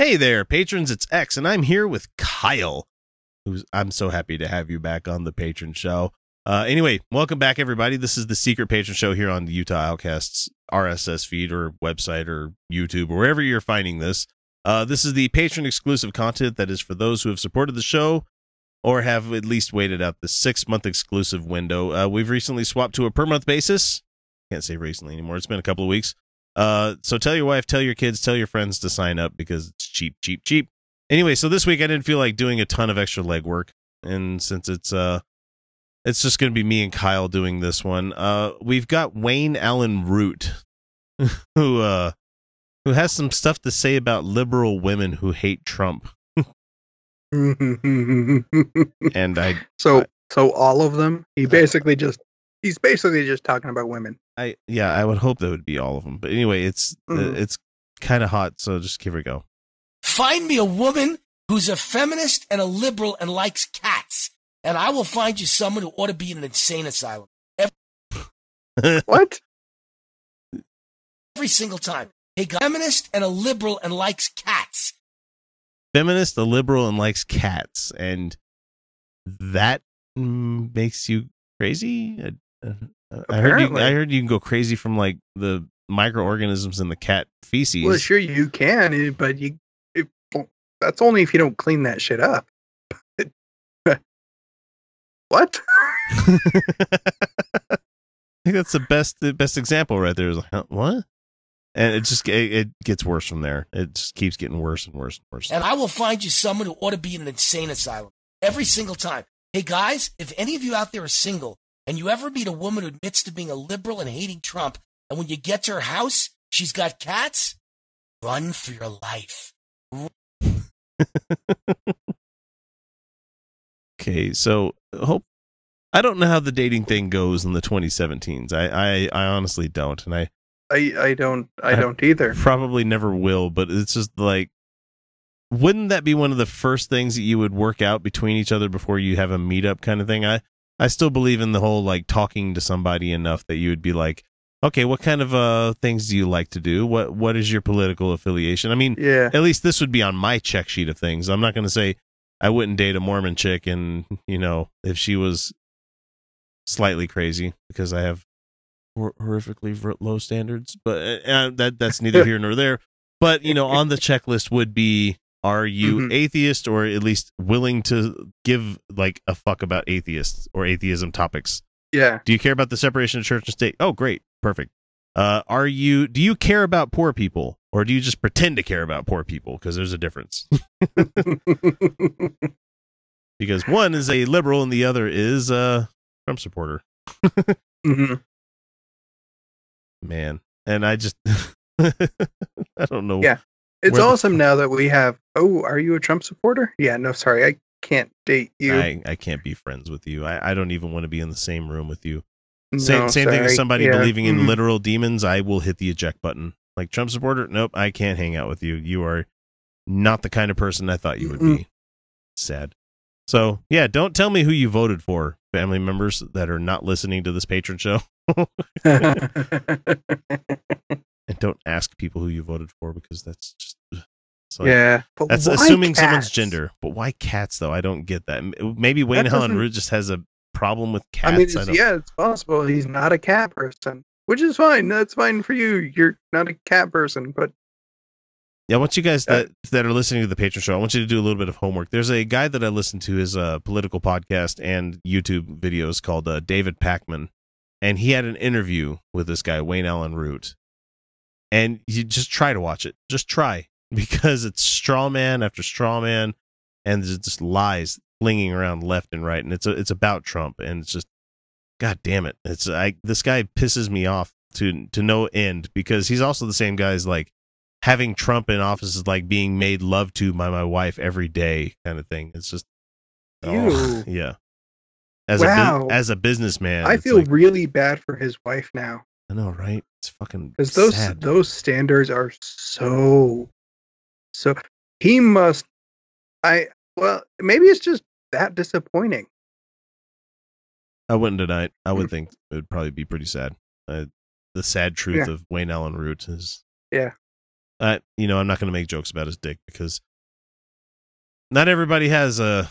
Hey there, patrons. It's X, and I'm here with Kyle. Who's I'm so happy to have you back on the patron show. Uh, anyway, welcome back, everybody. This is the secret patron show here on the Utah Outcasts RSS feed or website or YouTube or wherever you're finding this. Uh, this is the patron exclusive content that is for those who have supported the show or have at least waited out the six month exclusive window. Uh, we've recently swapped to a per month basis. Can't say recently anymore. It's been a couple of weeks. Uh, so tell your wife, tell your kids, tell your friends to sign up because it's cheap, cheap, cheap. Anyway, so this week I didn't feel like doing a ton of extra legwork, and since it's uh, it's just going to be me and Kyle doing this one. Uh, we've got Wayne Allyn Root, who uh, who has some stuff to say about liberal women who hate Trump, and I so so all of them. He basically just he's basically just talking about women. I yeah, I would hope that would be all of them. But anyway, it's uh, Mhm. it's kind of hot, so just give her a go. Find me a woman who's a feminist and a liberal and likes cats, and I will find you someone who ought to be in an insane asylum What? every single time. A feminist and a liberal and likes cats. Feminist, a liberal, and likes cats, and that mm, makes you crazy. Uh, I heard you. I heard you can go crazy from like the microorganisms in the cat feces. Well, sure you can, eh, but you if, that's only if you don't clean that shit up. what? I think that's the best the best example right there. Is like, huh, what? And it just it, it gets worse from there. It just keeps getting worse and worse and worse. And I will find you someone who ought to be in an insane asylum every single time. Hey guys, if any of you out there are single and you ever meet a woman who admits to being a liberal and hating Trump, and when you get to her house, she's got cats, run for your life. Okay, so hope I don't know how the dating thing goes in the 2017s. I I, I honestly don't, and I I I don't I I- don't either. probably never will. But it's just like, wouldn't that be one of the first things that you would work out between each other before you have a meetup kind of thing? I I still believe in the whole like talking to somebody enough that you would be like, okay, what kind of uh things do you like to do? What what is your political affiliation? I mean, Yeah. at least this would be on my check sheet of things. I'm not going to say I wouldn't date a Mormon chick, and you know, if she was slightly crazy, because I have hor- horrifically low standards. But uh, uh, that that's neither here nor there. But you know, on the checklist would be: Are you Mhm. atheist, or at least willing to give like a fuck about atheists or atheism topics? Yeah. Do you care about the separation of church and state? Oh, great, perfect. Uh, are you? Do you care about poor people, or do you just pretend to care about poor people? Because there's a difference. because one is a liberal and the other is a Trump supporter. hmm Man, and I just I don't know. Yeah. It's awesome now that we have. Oh, are you a Trump supporter? Yeah. No, sorry, I can't date you. I, I can't be friends with you. I, I don't even want to be in the same room with you. No, Same same thing as somebody Yeah. believing in Mhm. literal demons. I will hit the eject button. Like Trump supporter, nope, I can't hang out with you. You are not the kind of person I thought you would Mm-mm. be. Sad. So yeah, don't tell me who you voted for, family members that are not listening to this patron show, and don't ask people who you voted for because that's just like- yeah. But That's assuming someone's gender. But why cats though? I don't get that. Maybe Wayne That Allyn Root just has a problem with cats. I mean, it's, don't- yeah, it's possible he's not a cat person, which is fine. That's fine for you. You're not a cat person, but Yeah, I want you guys Uh, that that are listening to the patron show, I want you to do a little bit of homework. There's a guy that I listen to his uh, political podcast and YouTube videos called uh, David Pakman, and he had an interview with this guy Wayne Allyn Root, and you just try to watch it. Just try because it's straw man after straw man, and there's just lies flinging around left and right, and it's a, it's about Trump, and it's just, god damn it, it's I this guy pisses me off to to no end because he's also the same guy as like having Trump in office is like being made love to by my wife every day kind of thing. It's just oh, yeah. As a Wow. bu- as a businessman, I feel like- really bad for his wife now I know, right? It's fucking because those sad. those standards are so so. He must. I well, maybe it's just that disappointing. I wouldn't deny it. I Mm. would think it would probably be pretty sad. Uh, the sad truth Yeah. of Wayne Allyn Root is, Yeah. uh, you know, I'm not going to make jokes about his dick because not everybody has a.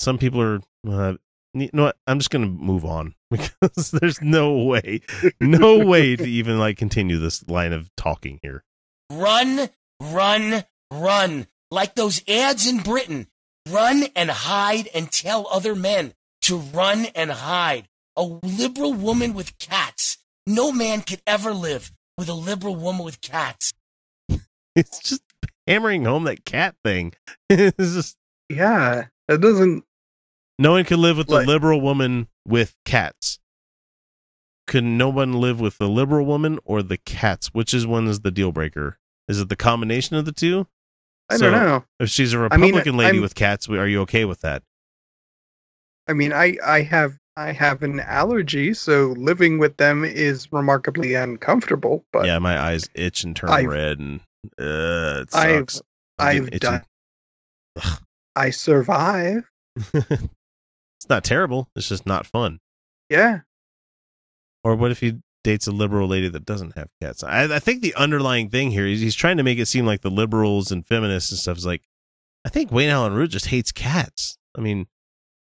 Some people are. Uh, you know what? I'm just going to move on because there's no way, no way to even like continue this line of talking here. Run, run, run. Like those ads in Britain. Run and hide and tell other men to run and hide. A liberal woman with cats. No man could ever live with a liberal woman with cats. It's just hammering home that cat thing. it's just Yeah, it doesn't. No one can live with Like- a liberal woman with cats. Could no one live with the liberal woman or the cats? Which is one is the deal breaker? Is it the combination of the two? I So, don't know. If she's a I mean, Republican lady I'm- with cats, are you okay with that? I mean, I I have I have an allergy, so living with them is remarkably uncomfortable. But yeah, my eyes itch and turn I've- red, and uh, it I've sucks. I'm I've done. itchy. I survive. it's not terrible. It's just not fun. Yeah, Or what if he dates a liberal lady that doesn't have cats? I, I think the underlying thing here is he's trying to make it seem like the liberals and feminists and stuff is like, I think Wayne Allyn Root just hates cats. I mean,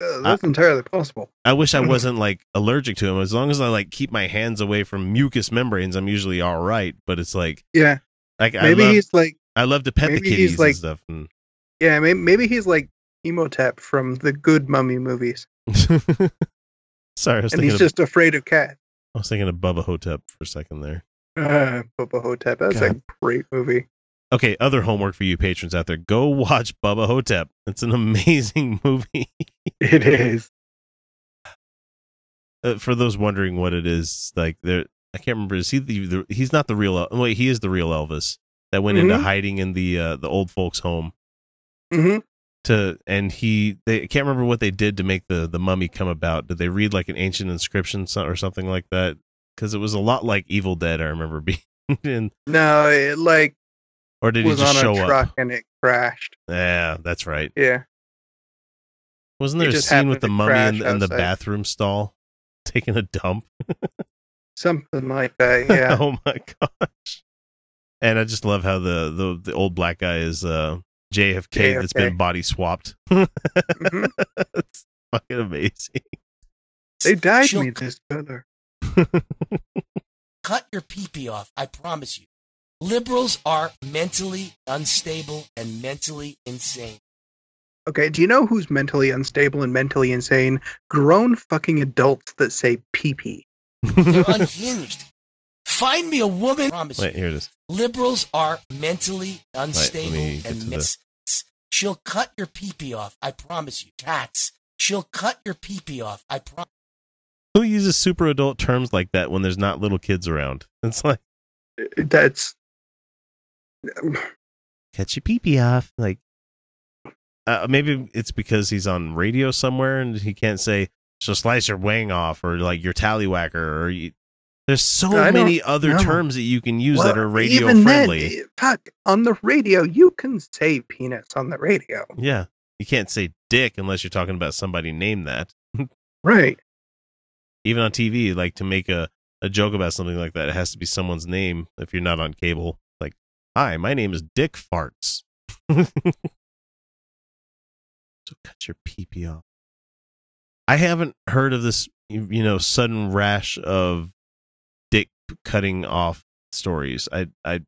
uh, that's entirely possible. I wish I wasn't like allergic to him. As long as I like keep my hands away from mucous membranes, I'm usually all right. But it's like, Yeah, like maybe I love, he's like I love to pet the kitties like- and stuff. And yeah, maybe, maybe he's like Imhotep from the good mummy movies, sorry, I was and he's of, just afraid of cats. I was thinking of Bubba Ho-Tep for a second there. Uh, Bubba Ho-Tep. That's God. a great movie. Okay, other homework for you patrons out there: go watch Bubba Ho-Tep. It's an amazing movie. It is. uh, for those wondering what it is, like there, I can't remember. Is he the, the he's not the real? El- Wait, he is the real Elvis that went into Mhm. hiding in the uh, the old folks' home hmm to, and he they I can't remember what they did to make the the mummy come about. Did they read like an ancient inscription or something like that? Because it was a lot like Evil Dead. I remember being, in, No, it like or did he just on show a truck up? and it crashed. Yeah, that's right. Yeah. Wasn't He there a scene with the mummy in, in the bathroom stall taking a dump? Something like that. Yeah. oh my gosh. And I just love how the the, the old black guy is uh JFK, that's been body swapped. Mhm. it's fucking amazing. They dyed She'll me this color. Cut your pee off, I promise you. Liberals are mentally unstable and mentally insane. Okay, do you know who's mentally unstable and mentally insane? Grown fucking adults that say pee pee. They're unhinged. Find me a woman. Promise Wait, you. here it is. Liberals are mentally unstable me get to and the- She'll cut your pee off, I promise you. Cats. She'll cut your pee off, I promise. Who uses super adult terms like that when there's not little kids around? It's like That's catch your pee pee off. Like uh, maybe it's because he's on radio somewhere and he can't say she'll slice your wang off or like your tallywhacker or you, there's so I many other know. terms that you can use that are radio even friendly. Then, fuck, on the radio, you can say penis on the radio. Yeah. You can't say dick unless you're talking about somebody named that. Right. Even on TV, like to make a, a joke about something like that, it has to be someone's name if you're not on cable. Like, hi, my name is Dick Farts. so cut your pee pee off. I haven't heard of this, you know, sudden rash of cutting off stories. I, I,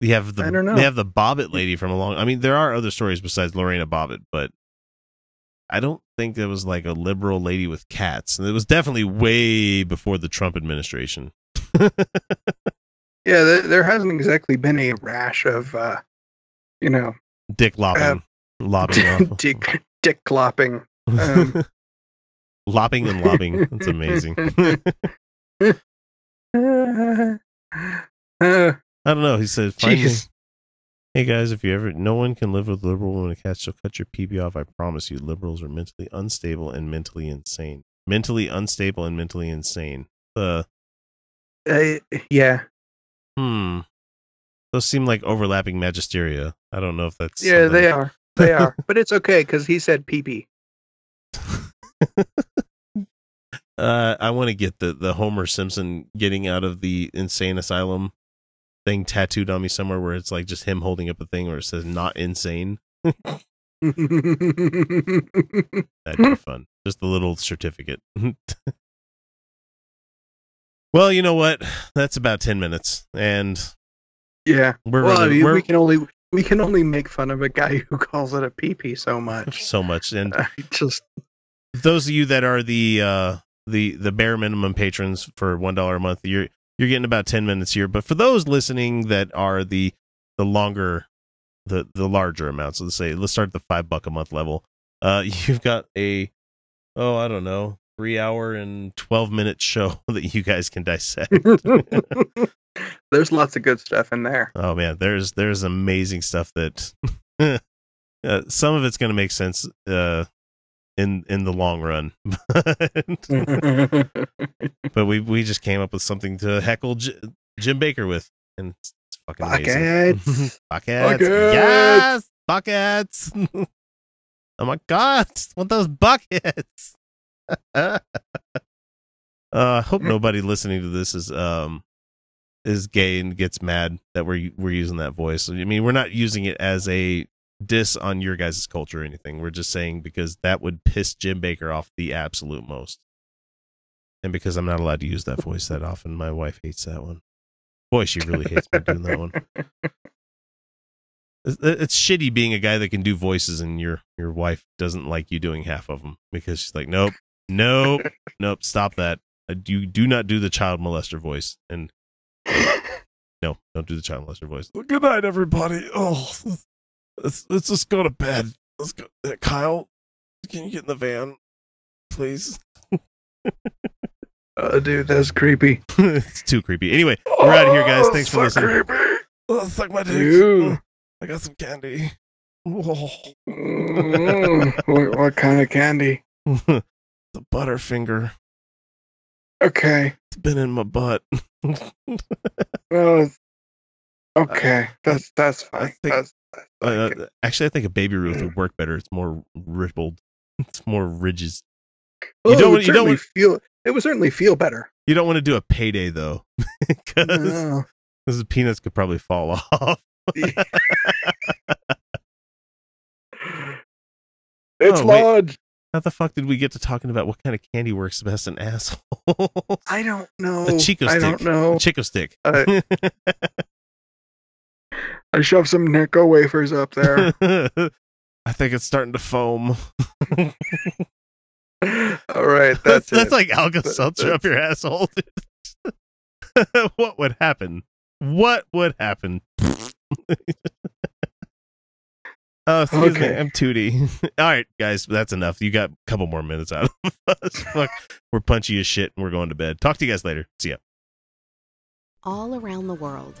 we have the I don't know. we have the Bobbitt lady from a long. I mean, there are other stories besides Lorena Bobbitt, but I don't think there was like a liberal lady with cats. And it was definitely way before the Trump administration. Yeah, there, there hasn't exactly been a rash of, uh, you know, Dick lopping, lobbing off, dick dick clopping. Um, lopping and lobbing. That's amazing. I don't know. He said. Hey guys, if you ever, no one can live with liberal woman cats. She'll cut your PB off. I promise you. Liberals are mentally unstable and mentally insane. Mentally unstable and mentally insane. Uh, Uh, yeah, hmm. Those seem like overlapping magisteria. I don't know if that's yeah, something- they are. They are, but it's okay because he said pee Uh, I want to get the the Homer Simpson getting out of the insane asylum thing tattooed on me somewhere, where it's like just him holding up a thing where it says "not insane." That'd be fun. Just a little certificate. well, you know what? That's about ten minutes, and yeah. we're well, I mean, we're we can only we can only make fun of a guy who calls it a pee pee so much. so much. And I just those of you that are the uh, the the bare minimum patrons for one dollar a month, you're you're getting about ten minutes here. But for those listening that are the the longer the the larger amounts, let's say let's start at the five buck a month level. Uh, you've got a oh I don't know three hour and twelve minute show that you guys can dissect. there's lots of good stuff in there. Oh man, there's there's amazing stuff that uh, some of it's going to make sense uh, in in the long run. but but we we just came up with something to heckle J- Jim Bakker with, and it's fucking amazing. Buckets. buckets, Buckets. yes, buckets. oh my god, want those buckets? uh, I hope nobody listening to this is um is gay and gets mad that we're we're using that voice. I mean, we're not using it as a diss on your guys' culture or anything. We're just saying because that would piss Jim Bakker off the absolute most. And because I'm not allowed to use that voice that often, my wife hates that one. Boy, she really hates me doing that one. It's, it's shitty being a guy that can do voices and your your wife doesn't like you doing half of them because she's like, nope, nope, nope, stop that. Uh, You do not do the child molester voice, and no, don't do the child molester voice. Good night, everybody. Oh, let's let's just go to bed. Let's go, uh, Kyle. Can you get in the van, please? Oh, dude, that's creepy. it's too creepy. Anyway, we're out of here, guys. Thanks for listening. Oh, suck my dick. Ew. I got some candy. Oh. Mm, what, what kind of candy? the Butterfinger. Okay. It's been in my butt. Well, it's- okay. That's that's I fine. think- That's, that's Uh, fine. actually, I think a Baby Ruth would work better. It's more rippled. It's more ridges. Well, you don't would want- you don't want- feel. It would certainly feel better. You don't want to do a payday though, because No. the peanuts could probably fall off. It's Oh, wait. How the fuck did we get to talking about what kind of candy works best in assholes? I don't know. A Chick-O-Stick. I don't know. Chick-O-Stick. Uh, I shoved some Necco wafers up there. I think it's starting to foam. All right, That's, that's that's it. like Alka Seltzer up your asshole. what would happen? What would happen? Oh, excuse me. I'm Tootie. All right, guys, that's enough. You got a couple more minutes out of us. Fuck, we're punchy as shit, and we're going to bed. Talk to you guys later. See ya. All around the world,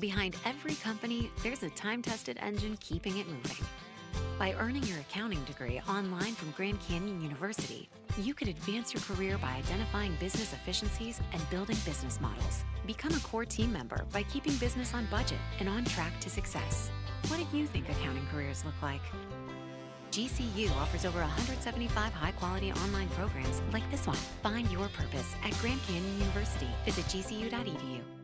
Behind every company, there's a time tested engine keeping it moving. By earning your accounting degree online from Grand Canyon University, you could advance your career by identifying business efficiencies and building business models. Become a core team member by keeping business on budget and on track to success. What do you think accounting careers look like? GCU offers over 175 high quality online programs like this one. Find your purpose at Grand Canyon University. Visit gcu.edu.